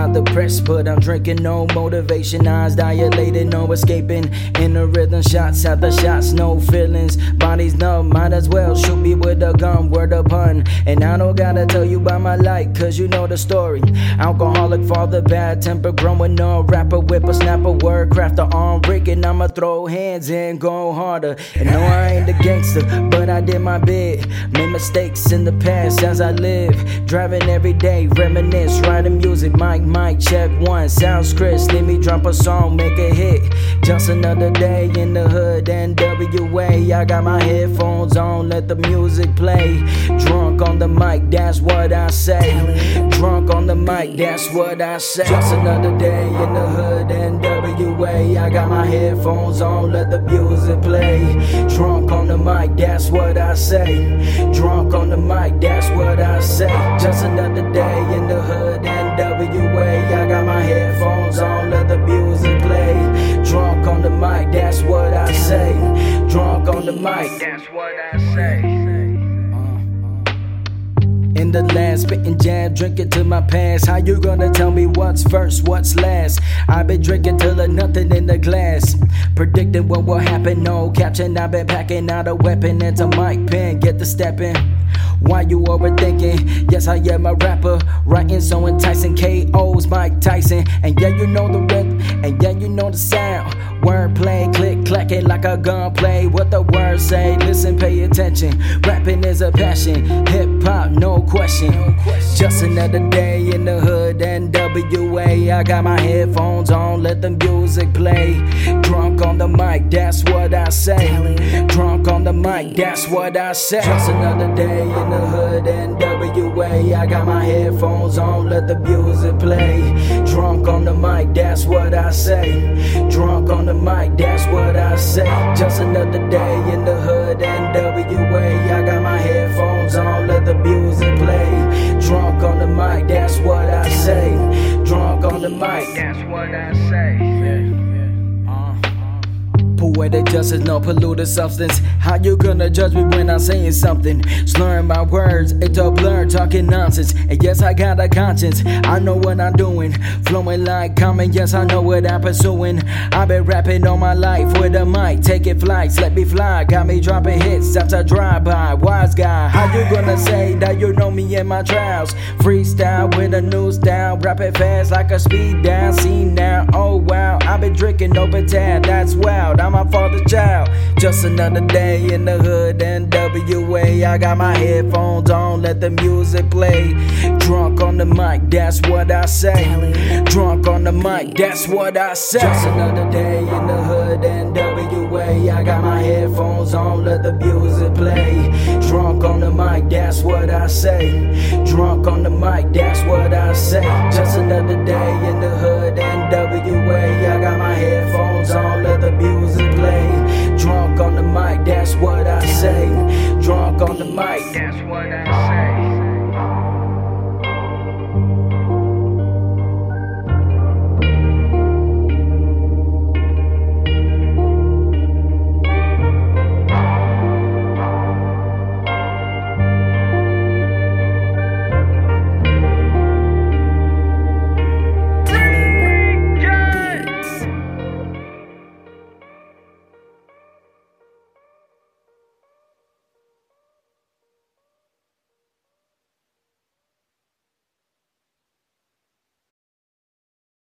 not depressed, but I'm drinking. No motivation, eyes dilated, no escaping. In the rhythm, shots after shots, no feelings. Body's numb, might as well shoot me with a gun, word of pun. And I don't gotta tell you about my life, cause you know the story. Alcoholic father, bad temper, growing up. Rapper, whip a snapper, word, craft the arm, breaking. I'ma throw hands in, go harder. And no, I ain't a gangster, but I did my bit. Made mistakes in the past as I live. Driving every day, reminisce, writing music. Mic, mic, check one. Sounds crisp, let me drop a song, make a hit. Just another day in the hood, NWA. I got my headphones on, let the music play. Drunk on the mic, that's what I say. Drunk on the mic, that's what I say. Just another day in the hood, NWA. I got my headphones on, let the music play. Drunk on the mic, that's what I say. Drunk on the mic, that's what I say. Just another day the mic, that's what I say. Uh-huh. In the last spitting jam, drinking to my past. How you gonna tell me what's first, what's last? I've been drinking till there's nothing in the glass. Predicting what will happen, no caption. I've been packing out a weapon into mic pen. Get the step in. Why you overthinking? Yes, I am a rapper. Writing so enticing. KO's Mike Tyson. And yeah, you know the rhythm. And yeah, you know the sound. Wordplay, click, clacking like a gunplay. What the words say, listen, pay attention. Rapping is a passion. Hip hop, no question. Just another day in the hood, I got my headphones on, let the music play. Drunk on the mic, that's what I say. Drunk on the mic, that's what I say. Just another day in the hood, NWA. I got my headphones on, let the music play. Drunk on the mic, that's what I say. Drunk on the mic, that's what I say. Just another day in the hood, NWA. I got mic, that's what I say. Poetic justice, no polluted substance. How you gonna judge me when I'm saying something? Slurring my words, it's a blur, talking nonsense. And yes, I got a conscience, I know what I'm doing. Flowing like common, yes, I know what I'm pursuing. I've been rapping all my life with a mic, taking flights, let me fly. Got me dropping hits after drive by. Wise guy, how you gonna say that you know me in my trials? Freestyle with a new style, rapping fast like a speed down. See now, oh wow, I've been drinking open tab, that's wild. I'm my father's child. Just another day in the hood, NWA. I got my headphones on, let the music play. Drunk on the mic, that's what I say. Drunk on the mic, that's what I say. Just another day in the hood, NWA. I got my headphones on, let the music play. Drunk on the mic, that's what I say. Drunk on the mic, that's what I say. Just another day in the hood,